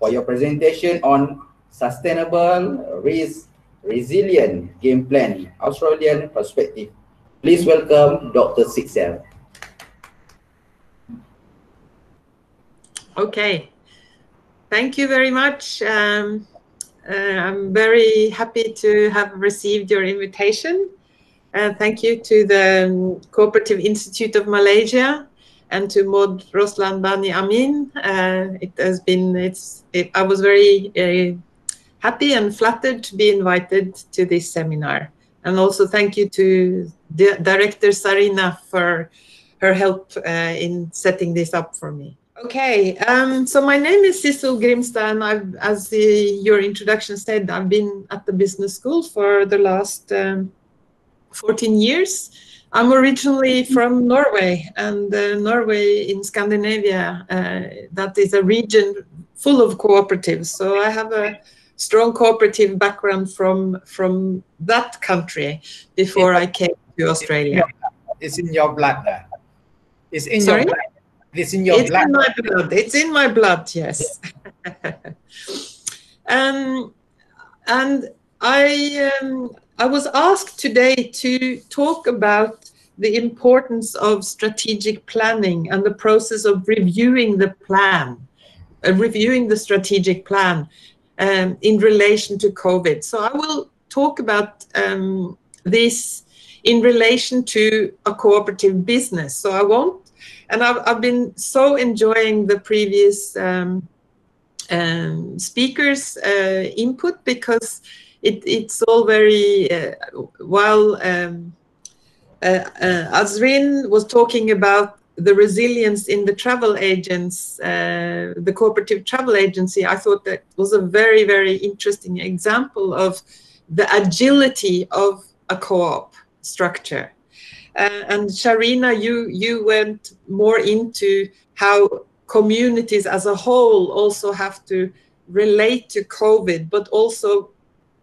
for your presentation on sustainable risk resilient game plan Australian perspective. Please welcome Dr. Sixel. Okay, thank you very much. Um, uh, I'm very happy to have received your invitation. Uh, thank you to the um, Cooperative Institute of Malaysia and to Maud Roslan Bani Amin. Uh, it has been, it's, it, I was very uh, happy and flattered to be invited to this seminar. And also thank you to the Director Sarina for her help uh, in setting this up for me. Okay, um, so my name is Cecil Grimstad, and I've, as your introduction said, I've been at the business school for the last um, 14 years. I'm originally from Norway, and uh, Norway in Scandinavia, uh, that is a region full of cooperatives. So I have a strong cooperative background from from that country before I came to Australia. It's in your blood. It's in Sorry? your blood. It's in your it's blood. in my blood. It's in my blood. Yes. um, and I um, I was asked today to talk about the importance of strategic planning and the process of reviewing the plan, uh, reviewing the strategic plan um, in relation to COVID. So I will talk about um, this in relation to a cooperative business. So I won't, and I've, I've been so enjoying the previous um, um, speakers' uh, input because it, it's all very uh, while um, uh, uh, Azrin was talking about the resilience in the travel agents, uh, the cooperative travel agency, I thought that was a very, very interesting example of the agility of a co-op structure. Uh, and Sharina, you, you went more into how communities as a whole also have to relate to COVID, but also,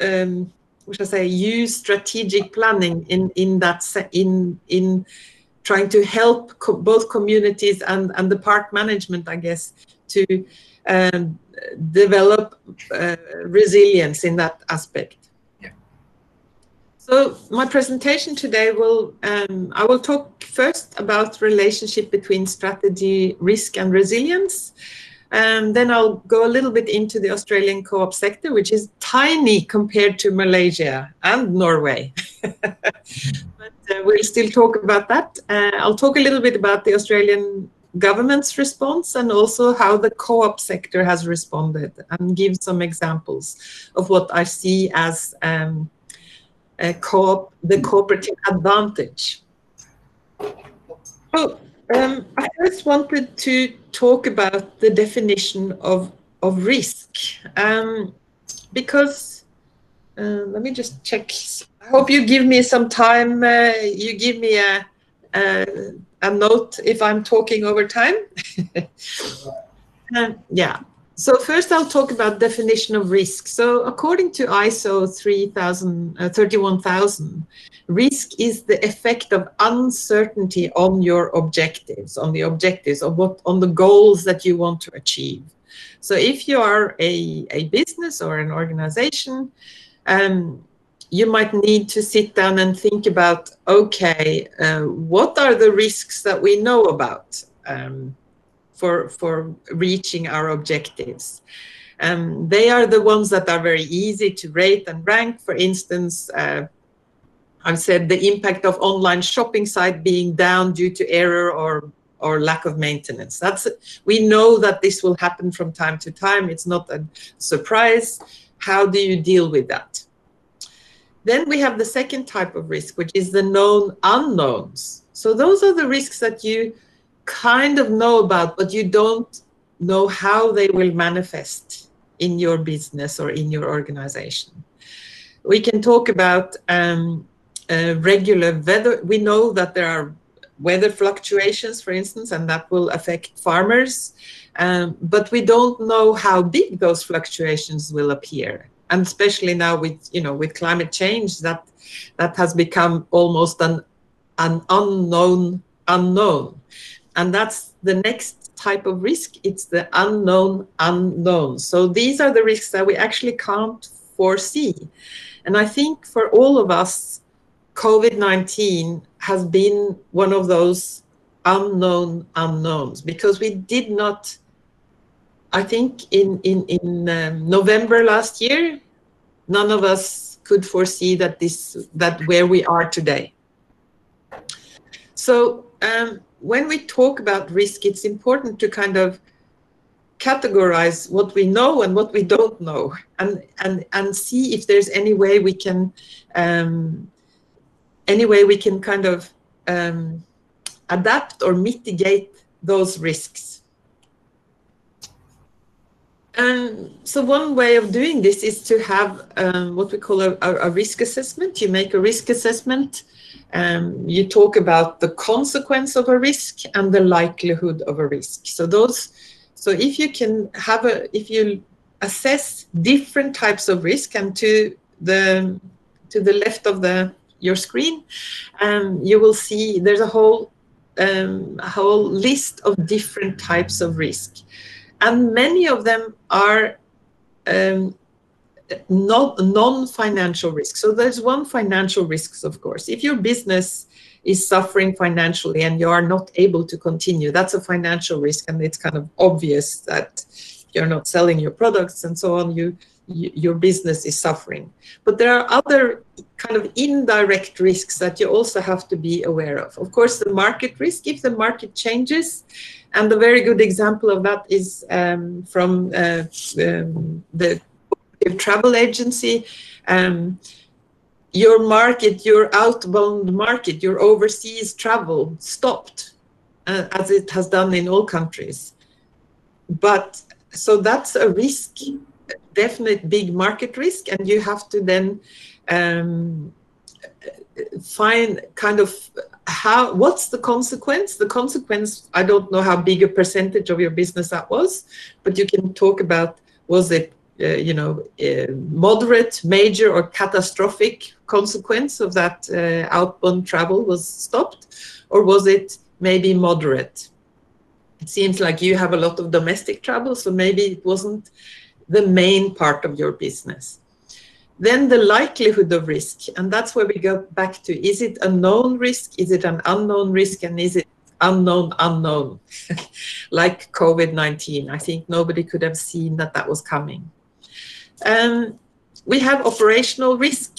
um, should I say, use strategic planning in, in that, in, in, trying to help co- both communities and, and the park management, I guess, to um, develop uh, resilience in that aspect. Yeah. So my presentation today will, um, I will talk first about relationship between strategy, risk and resilience. And then I'll go a little bit into the Australian co-op sector, which is tiny compared to Malaysia and Norway. but uh, we'll still talk about that. Uh, I'll talk a little bit about the Australian government's response and also how the co-op sector has responded and give some examples of what I see as um, a co-op, the cooperative advantage. Oh, um, I first wanted to talk about the definition of of risk um, because uh, let me just check. I hope you give me some time. Uh, you give me a, a a note if I'm talking over time. Um, yeah. So first I'll talk about definition of risk. So according to ISO 3000, uh, 31000, risk is the effect of uncertainty on your objectives, on the objectives of what, on the goals that you want to achieve. So if you are a, a business or an organization, um, you might need to sit down and think about, okay, uh, what are the risks that we know about? Um, for for reaching our objectives. Um, they are the ones that are very easy to rate and rank. For instance, uh, I've said the impact of online shopping site being down due to error or or lack of maintenance. That's we know that this will happen from time to time. It's not a surprise. How do you deal with that? Then we have the second type of risk, which is the known unknowns. So those are the risks that you kind of know about, but you don't know how they will manifest in your business or in your organization. We can talk about um, uh, regular weather. We know that there are weather fluctuations, for instance, and that will affect farmers. Um, but we don't know how big those fluctuations will appear. And especially now with, you know, with climate change, that that has become almost an, an unknown unknown. And that's the next type of risk, it's the unknown unknown. So these are the risks that we actually can't foresee. And I think for all of us, COVID 19 has been one of those unknown unknowns because we did not, I think, in, in, in um, November last year, none of us could foresee that this that where we are today. So um, when we talk about risk, it's important to kind of categorize what we know and what we don't know, and and and see if there's any way we can, um, any way we can kind of um, adapt or mitigate those risks. And so one way of doing this is to have um, what we call a, a, risk assessment. You make a risk assessment um, you talk about the consequence of a risk and the likelihood of a risk. So those, so if you can have a, if you assess different types of risk, and to the to the left of the your screen, um, you will see there's a whole um, a whole list of different types of risk, and many of them are um, non-financial risks. So there's one financial risks, of course. If your business is suffering financially and you are not able to continue, that's a financial risk, and it's kind of obvious that you're not selling your products and so on. You, you your business is suffering. But there are other kind of indirect risks that you also have to be aware of. Of course, the market risk. If the market changes, and a very good example of that is um, from uh, um, the travel agency, um, your market, your outbound market, your overseas travel stopped, uh, as it has done in all countries. But so that's a risk, definite big market risk, and you have to then um, find kind of how what's the consequence the consequence i don't know how big a percentage of your business that was but you can talk about was it uh, you know, moderate, major, or catastrophic consequence of that uh, outbound travel was stopped, or was it maybe moderate? It seems like you have a lot of domestic travel, so maybe it wasn't the main part of your business. Then the likelihood of risk, and that's where we go back to is it a known risk, is it an unknown risk, and is it unknown unknown? Like covid-19 i think nobody could have seen that that was coming. Um, we have operational risk.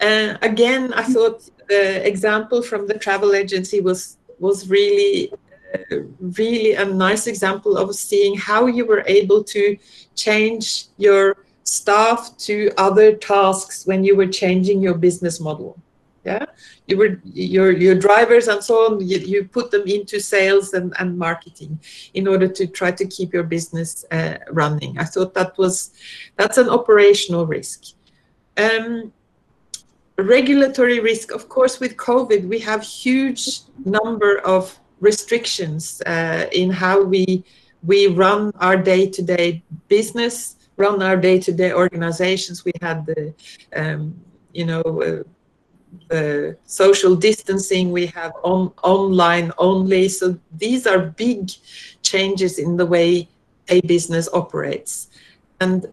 Uh, again, I thought the example from the travel agency was was really uh, really a nice example of seeing how you were able to change your staff to other tasks when you were changing your business model. Yeah? You were your your drivers and so on you, you put them into sales and, and marketing in order to try to keep your business uh, running. I thought that was that's an operational risk. Um, regulatory risk of course with covid we have huge number of restrictions uh, in how we we run our day-to-day business run our day-to-day organizations we had the um, you know uh, the social distancing, we have on, online only. So these are big changes in the way a business operates. And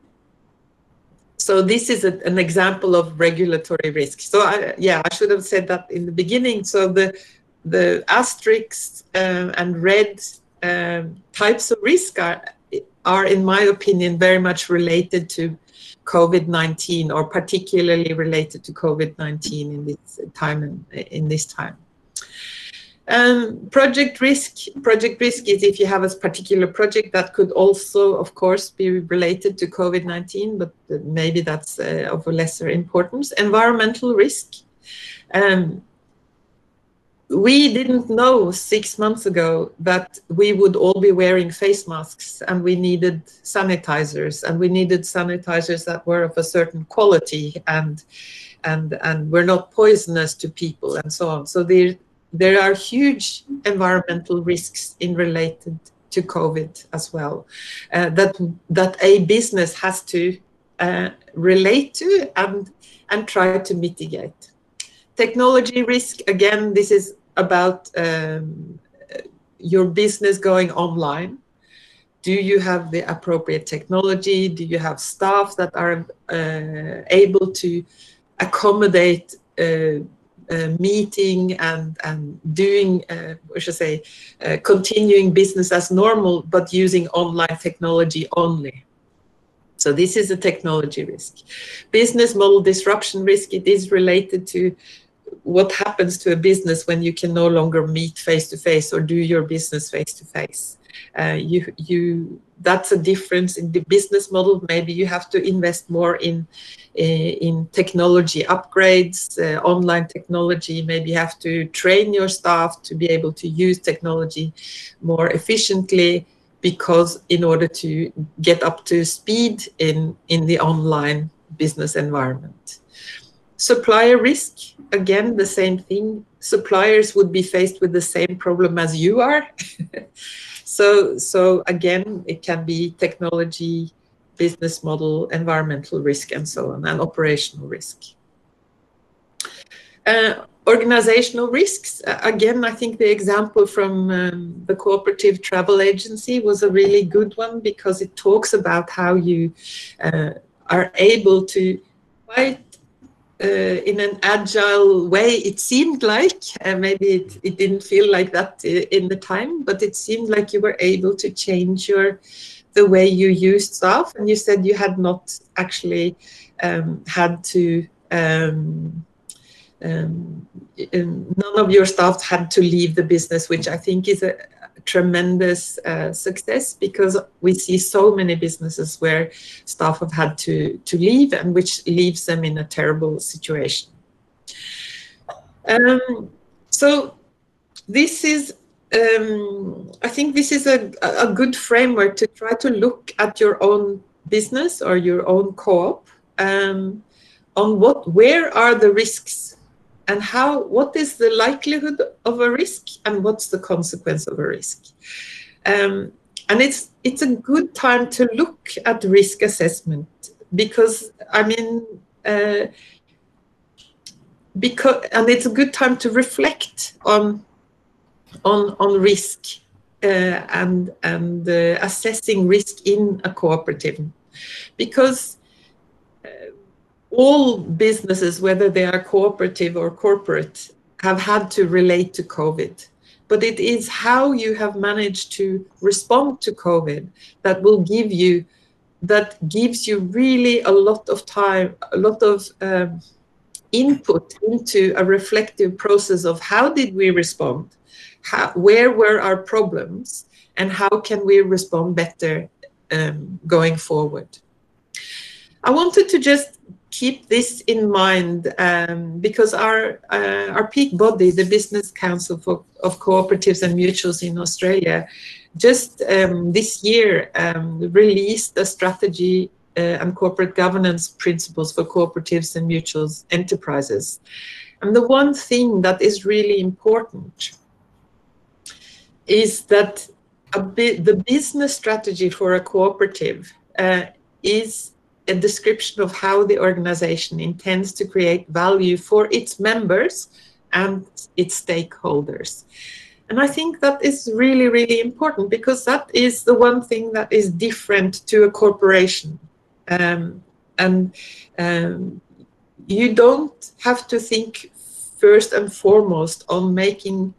so this is a, an example of regulatory risk. So I, yeah, I should have said that in the beginning. So the the asterisks um, and red um, types of risk are, are, in my opinion, very much related to COVID-19 or particularly related to COVID-19 in this time in this time. Um, project risk. Project risk is if you have a particular project that could also, of course, be related to COVID-19, but maybe that's uh, of a lesser importance. Environmental risk. Um, we didn't know six months ago that we would all be wearing face masks and we needed sanitizers and we needed sanitizers that were of a certain quality and and and were not poisonous to people and so on. So there there are huge environmental risks in related to covid as well uh, that that a business has to uh, relate to and and try to mitigate. Technology risk again this is about um, your business going online? Do you have the appropriate technology? Do you have staff that are uh, able to accommodate uh, meeting and and doing uh, what should I say uh, continuing business as normal but using online technology only so this is a technology risk business model disruption risk it is related to what happens to a business when you can no longer meet face to face or do your business face to face you you that's a difference in the business model maybe you have to invest more in Eh, in technology upgrades, uh, online technology. Maybe you have to train your staff to be able to use technology more efficiently because in order to get up to speed in, in the online business environment. Supplier risk, again, the same thing. Suppliers would be faced with the same problem as you are. so, so again, it can be technology business model, environmental risk, and so on, and operational risk. Uh, organizational risks, uh, again, I think the example from um, the cooperative travel agency was a really good one because it talks about how you uh, are able to uh, in an agile way it seemed like uh, maybe it, it, didn't feel like that uh, in the time but it seemed like you were able to change your the way you used staff, and you said you had not actually um, had to. Um, um, none of your staff had to leave the business, which I think is a, tremendous uh, success because we see so many businesses where staff have had to to leave and which leaves them in a terrible situation. Um, so this is um, I think this is a, a good framework to try to look at your own business or your own co-op um, on what where are the risks and how what is the likelihood of a risk and what's the consequence of a risk? Um, and it's it's a good time to look at risk assessment because i mean uh, because and it's a good time to reflect on on on risk uh, and and uh, assessing risk in a cooperative. Because uh, all businesses whether they are cooperative or corporate have had to relate to covid. But it is how you have managed to respond to covid that will give you that gives you really a lot of time a lot of um, input into a reflective process of how did we respond? How, where were our problems? And how can we respond better um, going forward. I wanted to just keep this in mind um, because our uh, our peak body, the Business Council for, of Cooperatives and Mutuals in Australia, just um, this year um, released a strategy uh, and corporate governance principles for cooperatives and mutuals enterprises. And the one thing that is really important is that the business strategy for a cooperative uh, is a description of how the organization intends to create value for its members and its stakeholders. And I think that is really, really important because that is the one thing that is different to a corporation. Um, and um, you don't have to think first and foremost on making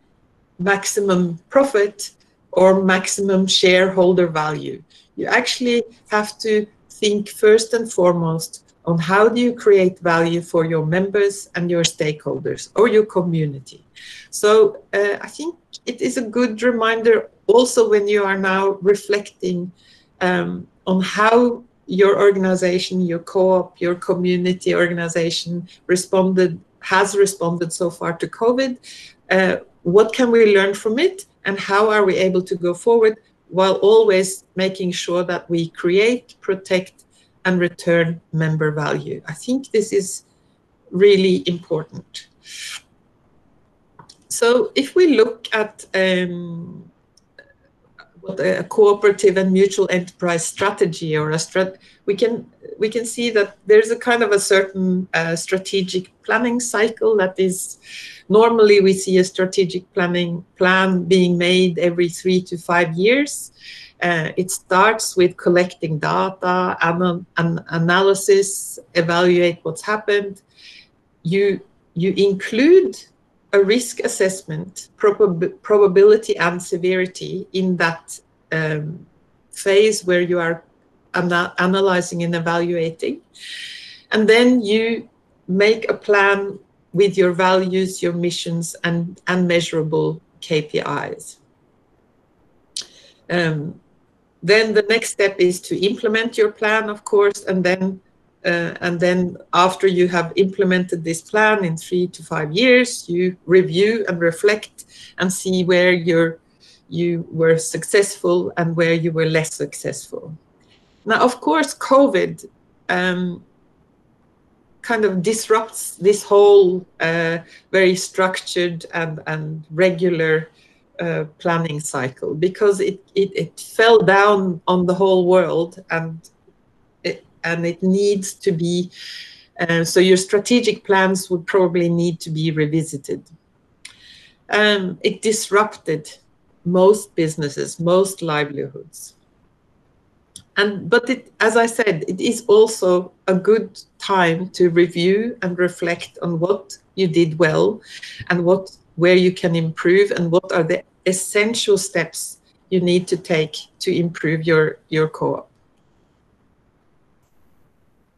maximum profit or maximum shareholder value. You actually have to think first and foremost on how do you create value for your members and your stakeholders or your community. So uh, I think it is a good reminder also when you are now reflecting um, on how your organization, your co-op, your community organization responded, has responded so far to COVID. Uh, what can we learn from it and how are we able to go forward while always making sure that we create, protect, and return member value. I think this is really important. So if we look at um, what a cooperative and mutual enterprise strategy or a strat we can we can see that there's a kind of a certain uh, strategic planning cycle that is normally we see a strategic planning plan being made every three to five years. Uh, it starts with collecting data an, an analysis evaluate what's happened. You you include a risk assessment, probab probability and severity in that um, phase where you are ana analyzing and evaluating. And then you make a plan with your values, your missions, and, and measurable KPIs. Um, then the next step is to implement your plan, of course, and then uh, and then after you have implemented this plan in three to five years, you review and reflect and see where you're, you were successful and where you were less successful. Now, of course, COVID um, kind of disrupts this whole uh, very structured and, and regular uh, planning cycle because it, it, it fell down on the whole world and and it needs to be, uh, so your strategic plans would probably need to be revisited. Um, it disrupted most businesses, most livelihoods. And but it, as I said, it is also a good time to review and reflect on what you did well, and what where you can improve, and what are the essential steps you need to take to improve your your co-op.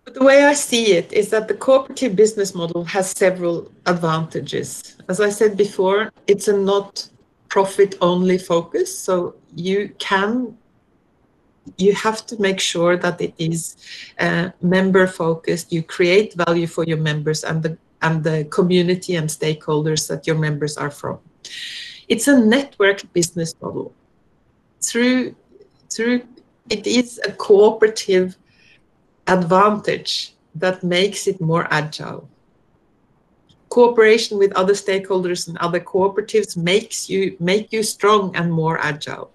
The way I see it is that the cooperative business model has several advantages. As I said before, it's a not profit only focus. So you can, you have to make sure that it is uh, member focused. You create value for your members and the, and the community and stakeholders that your members are from. It's a network business model. Through, through it is a cooperative advantage that makes it more agile. Cooperation with other stakeholders and other cooperatives makes you make you strong and more agile.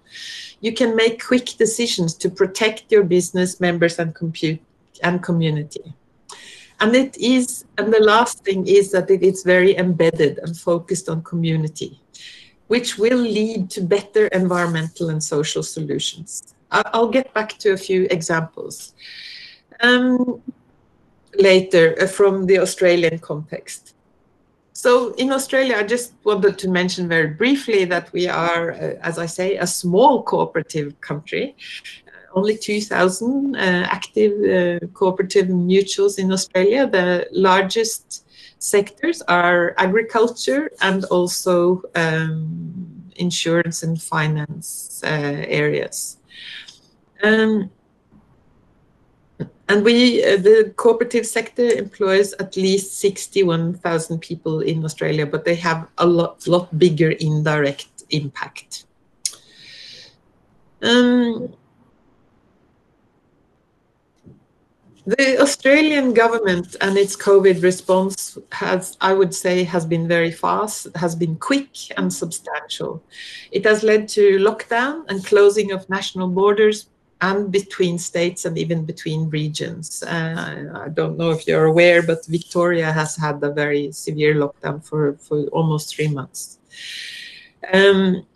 You can make quick decisions to protect your business members and compute and community. And it is, and the last thing is that it is very embedded and focused on community, which will lead to better environmental and social solutions. I'll get back to a few examples um, later uh, from the Australian context. So in Australia, I just wanted to mention very briefly that we are, uh, as I say, a small cooperative country. Uh, only 2,000 uh, active uh, cooperative mutuals in Australia. The largest sectors are agriculture and also um, insurance and finance areas. Um, and we, uh, the cooperative sector employs at least 61,000 people in Australia, but they have a lot, lot bigger indirect impact. Um, the Australian government and its COVID response has, I would say, has been very fast, has been quick and substantial. It has led to lockdown and closing of national borders, and between states and even between regions. Uh, I don't know if you're aware, but Victoria has had a very severe lockdown for, for almost three months. Um,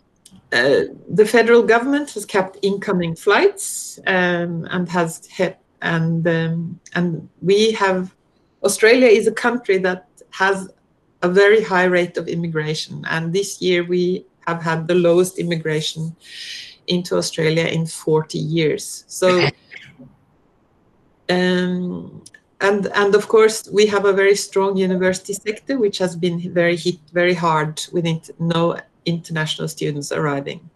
uh, the federal government has kept incoming flights um, and has hit, and um, and we have Australia is a country that has a very high rate of immigration, and this year we have had the lowest immigration into Australia in 40 years. So, um, and and of course we have a very strong university sector which has been very hit very hard with no international students arriving.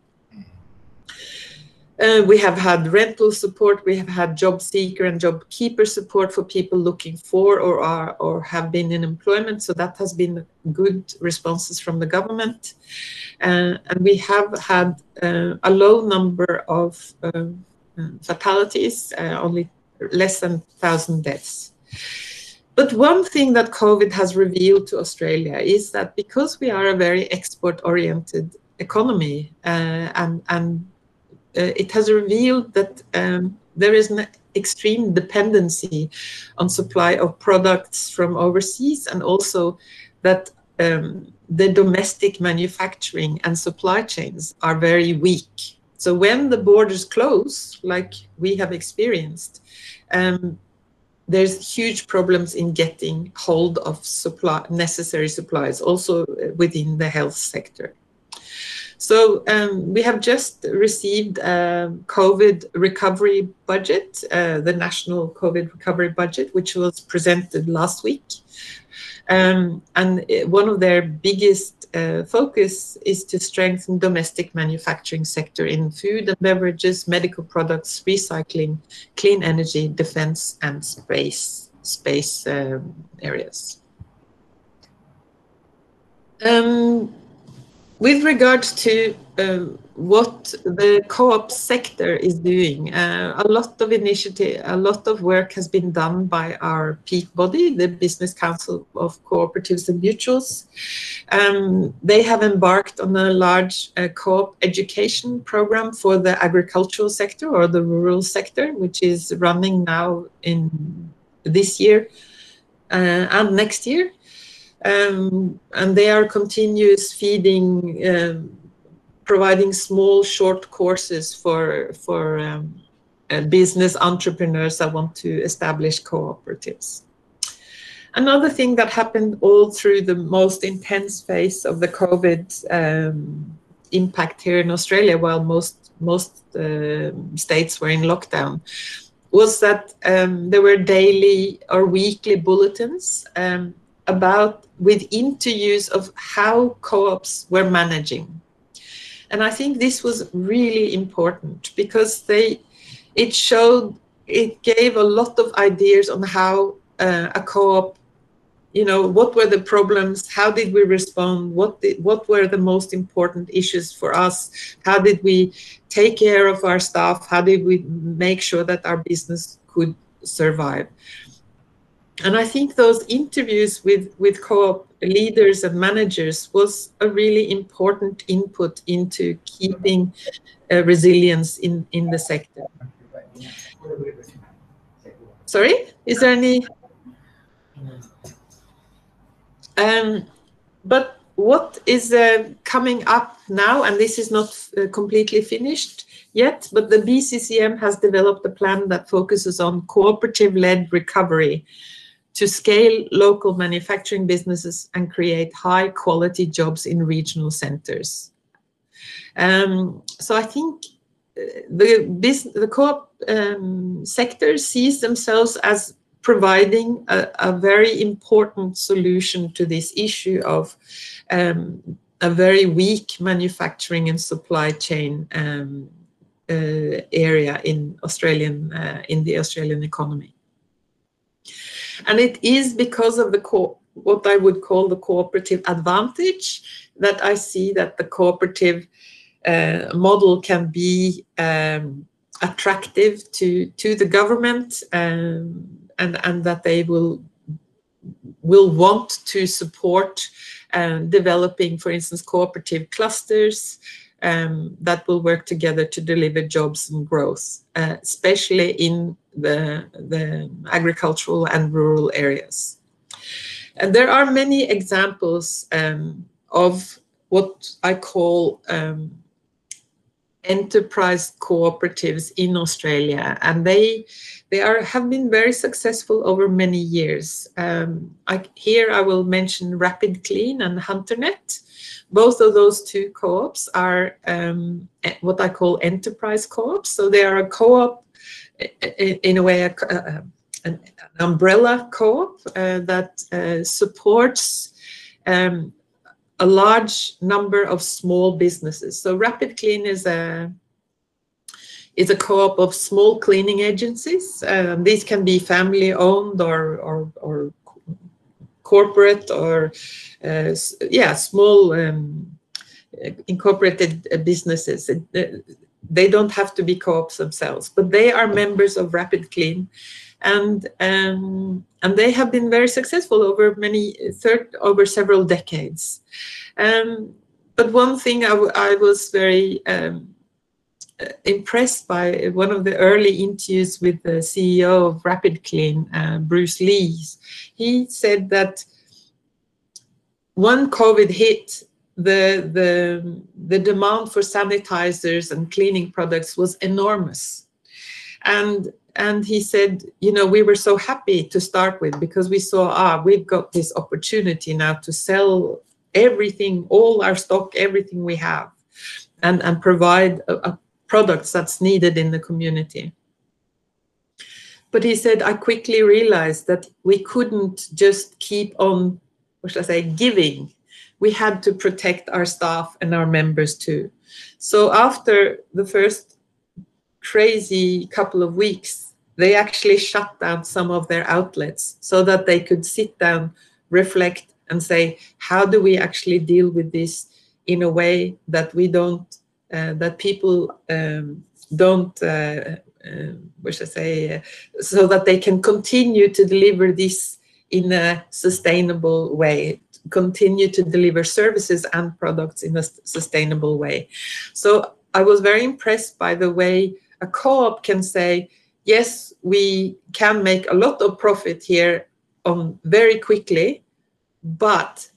Uh, we have had rental support, we have had job seeker and job keeper support for people looking for or are or have been in employment. So that has been good responses from the government. Uh, and we have had uh, a low number of um, fatalities, uh, only less than 1,000 deaths. But one thing that COVID has revealed to Australia is that because we are a very export-oriented economy uh, and, and uh, it has revealed that um, there is an extreme dependency on supply of products from overseas and also that um, the domestic manufacturing and supply chains are very weak. So when the borders close, like we have experienced, um, there's huge problems in getting hold of supply necessary supplies, also within the health sector. So um, we have just received a COVID recovery budget, uh, the national COVID recovery budget, which was presented last week. Um, and one of their biggest uh, focus is to strengthen domestic manufacturing sector in food and beverages, medical products, recycling, clean energy, defense, and space space um, areas. Um, with regards to um, what the co-op sector is doing, uh, a lot of initiative, a lot of work has been done by our peak body, the Business Council of Cooperatives and Mutuals. Um, they have embarked on a large uh, co-op education program for the agricultural sector or the rural sector, which is running now in this year uh, and next year. Um, and they are continuous feeding, um, providing small short courses for for um, uh, business entrepreneurs that want to establish cooperatives. Another thing that happened all through the most intense phase of the COVID um, impact here in Australia, while most most uh, states were in lockdown, was that um, there were daily or weekly bulletins um, about with interviews of how co-ops were managing. And I think this was really important because they it showed it gave a lot of ideas on how uh, a co-op you know what were the problems how did we respond what did, what were the most important issues for us how did we take care of our staff how did we make sure that our business could survive and I think those interviews with, with co-op leaders and managers was a really important input into keeping uh, resilience in, in the sector. Sorry, is there any? Um, but what is uh, coming up now, and this is not uh, completely finished yet, but the BCCM has developed a plan that focuses on cooperative-led recovery to scale local manufacturing businesses and create high quality jobs in regional centers. Um, so I think uh, the, the co-op um, sector sees themselves as providing a, a, very important solution to this issue of um, a very weak manufacturing and supply chain um, uh, area in Australian uh, in the Australian economy. And it is because of the co what I would call the cooperative advantage that I see that the cooperative uh, model can be um, attractive to to the government um, and and that they will will want to support uh, developing, for instance, cooperative clusters um, that will work together to deliver jobs and growth, uh, especially in the, the agricultural and rural areas. And there are many examples um, of what I call um, enterprise cooperatives in Australia, and they they are have been very successful over many years. Um, I, here I will mention Rapid Clean and HunterNet, both of those two co-ops are um, what I call enterprise co-ops. So they are a co-op, in a way, a, a, an, umbrella co-op uh, that uh, supports um, a large number of small businesses. So Rapid Clean is a is a co-op of small cleaning agencies. Um, these can be family-owned or, or, or corporate or uh, yeah small um, incorporated uh, businesses. Uh, they don't have to be co-ops themselves, but they are members of Rapid Clean, and um, and they have been very successful over many third over several decades. Um, but one thing I, I was very um, impressed by one of the early interviews with the CEO of Rapid Clean, uh, Bruce Lee. He said that when COVID hit, the, the, the demand for sanitizers and cleaning products was enormous. And, and he said, you know, we were so happy to start with because we saw, ah, we've got this opportunity now to sell everything, all our stock, everything we have, and, and provide a, a products that's needed in the community. But he said, I quickly realized that we couldn't just keep on, what should I say, giving we had to protect our staff and our members too. So after the first crazy couple of weeks, they actually shut down some of their outlets so that they could sit down, reflect, and say, how do we actually deal with this in a way that we don't, that people um, don't, uh, uh, what should I say, uh, so that they can continue to deliver this in a sustainable way continue to deliver services and products in a sustainable way. So I was very impressed by the way a co-op can say, yes, we can make a lot of profit here on very quickly, but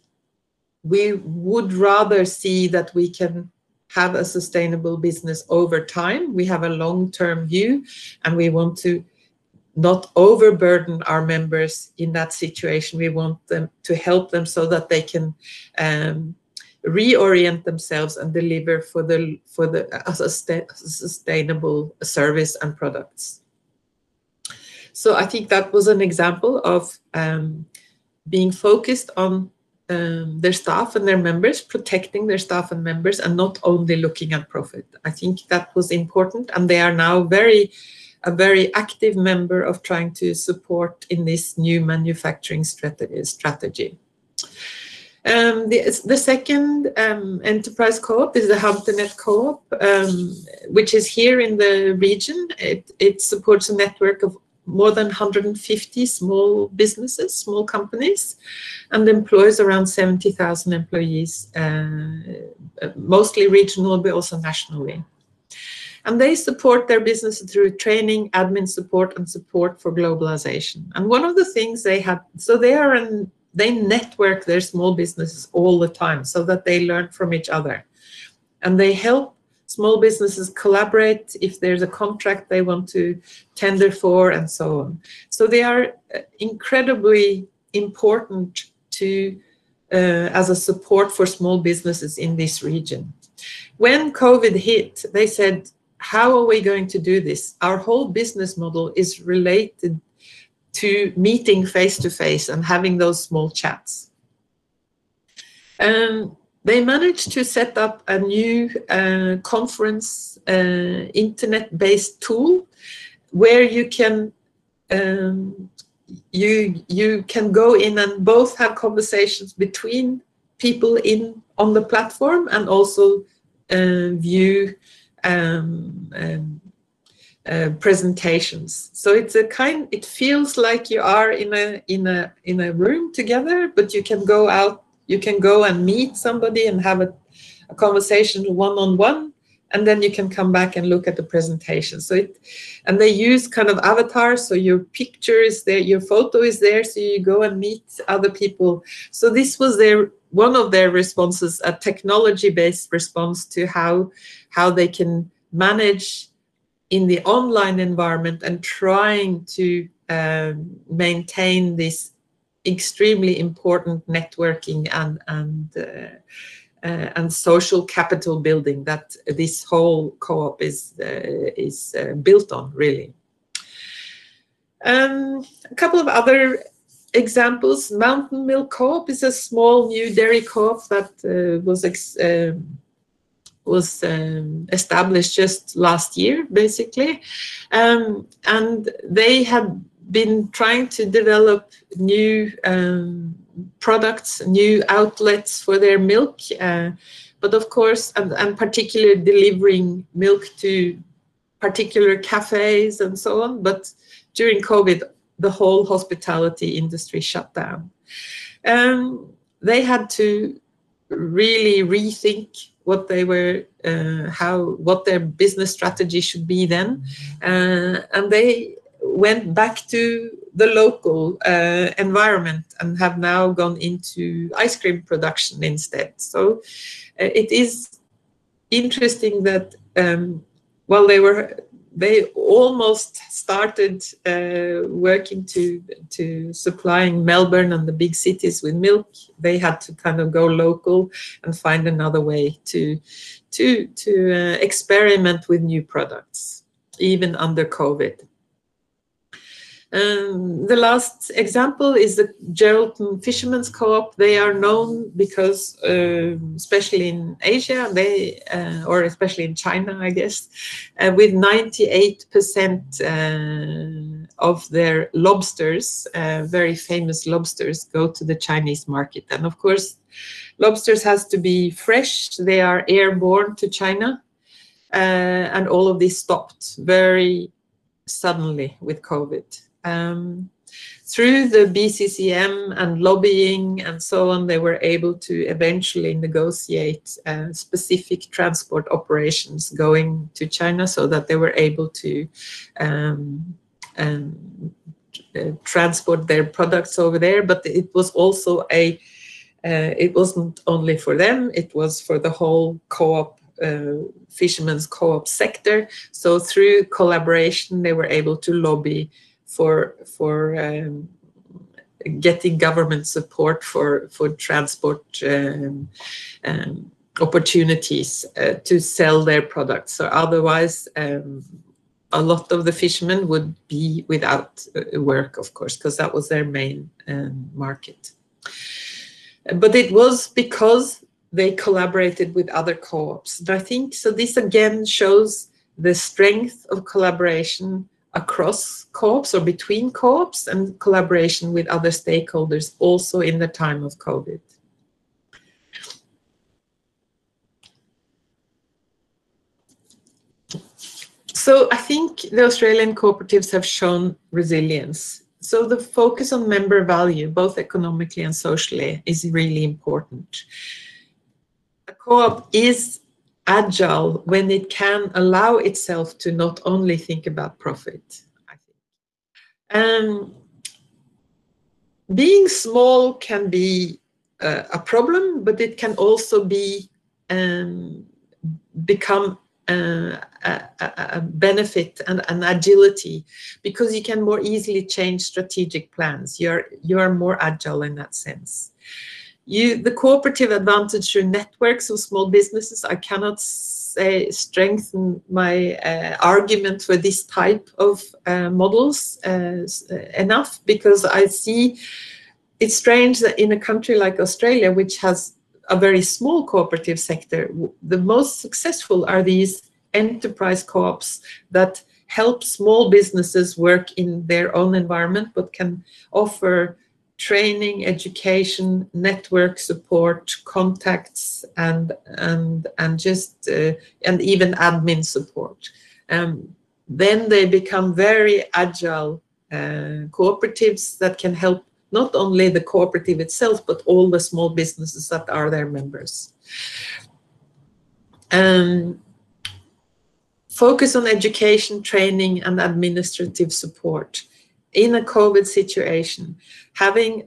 we would rather see that we can have a sustainable business over time. We have a long-term view and we want to not overburden our members in that situation. We want them to help them so that they can um, reorient themselves and deliver for the for the a sustainable service and products. So I think that was an example of um, being focused on um, their staff and their members, protecting their staff and members, and not only looking at profit. I think that was important, and they are now very a very active member of trying to support in this new manufacturing strategy. Um, the, the, second um, enterprise co-op is the HunterNet co-op, um, which is here in the region. It, it, supports a network of more than 150 small businesses, small companies, and employs around 70,000 employees, uh, mostly regional, but also nationally. And they support their business through training, admin support, and support for globalization. And one of the things they have, so they are an, they network their small businesses all the time so that they learn from each other. And they help small businesses collaborate if there's a contract they want to tender for and so on. So they are uh, incredibly important to uh, as a support for small businesses in this region. When COVID hit, they said how are we going to do this? Our whole business model is related to meeting face to face and having those small chats. Um, they managed to set up a new uh, conference uh, internet-based tool where you can um, you you can go in and both have conversations between people in on the platform and also uh, view um, um, uh, presentations. So it's a kind. It feels like you are in a in a in a room together, but you can go out. You can go and meet somebody and have a, a conversation one on one, and then you can come back and look at the presentation. So it, and they use kind of avatars. So your picture is there, your photo is there, so you go and meet other people. So this was their one of their responses, a technology-based response to how how they can manage in the online environment and trying to um, maintain this extremely important networking and and uh, uh, and social capital building that this whole co-op is uh, is uh, built on really. Um, a couple of other examples. Mountain Milk Co-op is a small new dairy co-op that uh, was um, was um, established just last year, basically. Um, and they have been trying to develop new um, products, new outlets for their milk. Uh, but of course, and, and particularly delivering milk to particular cafes and so on. But during COVID, the whole hospitality industry shut down. Um, they had to really rethink what they were, uh, how, what their business strategy should be then, uh, and they went back to the local uh, environment and have now gone into ice cream production instead. So uh, it is interesting that um, while they were they almost started uh, working to to supplying Melbourne and the big cities with milk. They had to kind of go local and find another way to to to uh, experiment with new products, even under COVID. Um, the last example is the Geraldton Fishermen's Co-op. They are known because, uh, especially in Asia, they uh, or especially in China, I guess, uh, with 98% uh, of their lobsters, uh, very famous lobsters, go to the Chinese market. And of course, lobsters has to be fresh. They are airborne to China, uh, and all of this stopped very suddenly with COVID um, through the BCCM and lobbying and so on, they were able to eventually negotiate uh, specific transport operations going to China so that they were able to um, um, uh, transport their products over there. But it was also a, uh, it wasn't only for them, it was for the whole co-op uh, fishermen's co-op sector. So through collaboration, they were able to lobby for for um, getting government support for for transport um, um, opportunities uh, to sell their products. So otherwise, um, a lot of the fishermen would be without uh, work, of course, because that was their main um, market. But it was because they collaborated with other co-ops. I think so. This again shows the strength of collaboration across co-ops or between co-ops and collaboration with other stakeholders also in the time of COVID. So I think the Australian cooperatives have shown resilience. So the focus on member value, both economically and socially, is really important. A co-op is agile when it can allow itself to not only think about profit. I think. Um, being small can be uh, a problem, but it can also be um, become uh, a, a, benefit and an agility because you can more easily change strategic plans. You're you're more agile in that sense you the cooperative advantage through networks of small businesses i cannot say strengthen my uh, argument for this type of uh, models uh, enough because i see it's strange that in a country like australia which has a very small cooperative sector the most successful are these enterprise co-ops that help small businesses work in their own environment but can offer training, education, network support, contacts, and and and just uh, and even admin support. Um, then they become very agile uh, cooperatives that can help not only the cooperative itself but all the small businesses that are their members. Um, focus on education, training, and administrative support in a COVID situation, having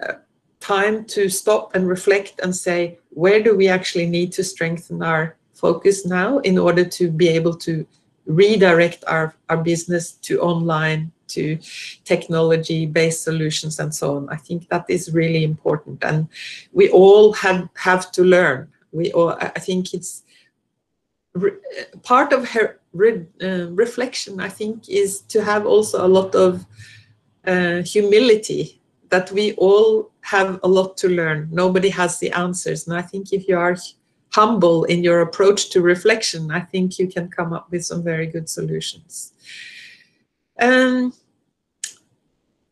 time to stop and reflect and say, where do we actually need to strengthen our focus now in order to be able to redirect our, our business to online, to technology based solutions and so on. I think that is really important. And we all have, have to learn. We all, I think it's part of her re, uh, reflection, I think, is to have also a lot of uh, humility that we all have a lot to learn. Nobody has the answers. And I think if you are humble in your approach to reflection, I think you can come up with some very good solutions. Um,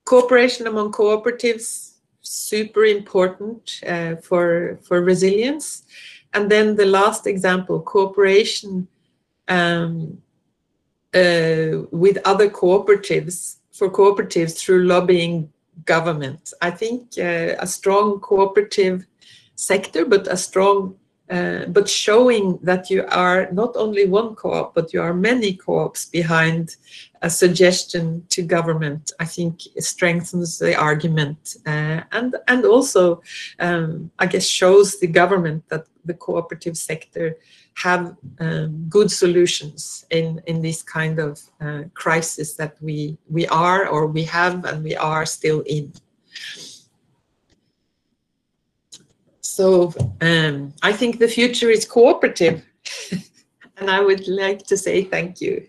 cooperation among cooperatives, super important uh, for, for resilience. And then the last example, cooperation um, uh, with other cooperatives for cooperatives through lobbying government. I think uh, a strong cooperative sector, but a strong uh, but showing that you are not only one co-op, but you are many co-ops behind a suggestion to government, I think strengthens the argument uh, and and also, um, I guess, shows the government that the cooperative sector have um, good solutions in in this kind of uh, crisis that we we are or we have and we are still in. So um, I think the future is cooperative, and I would like to say thank you.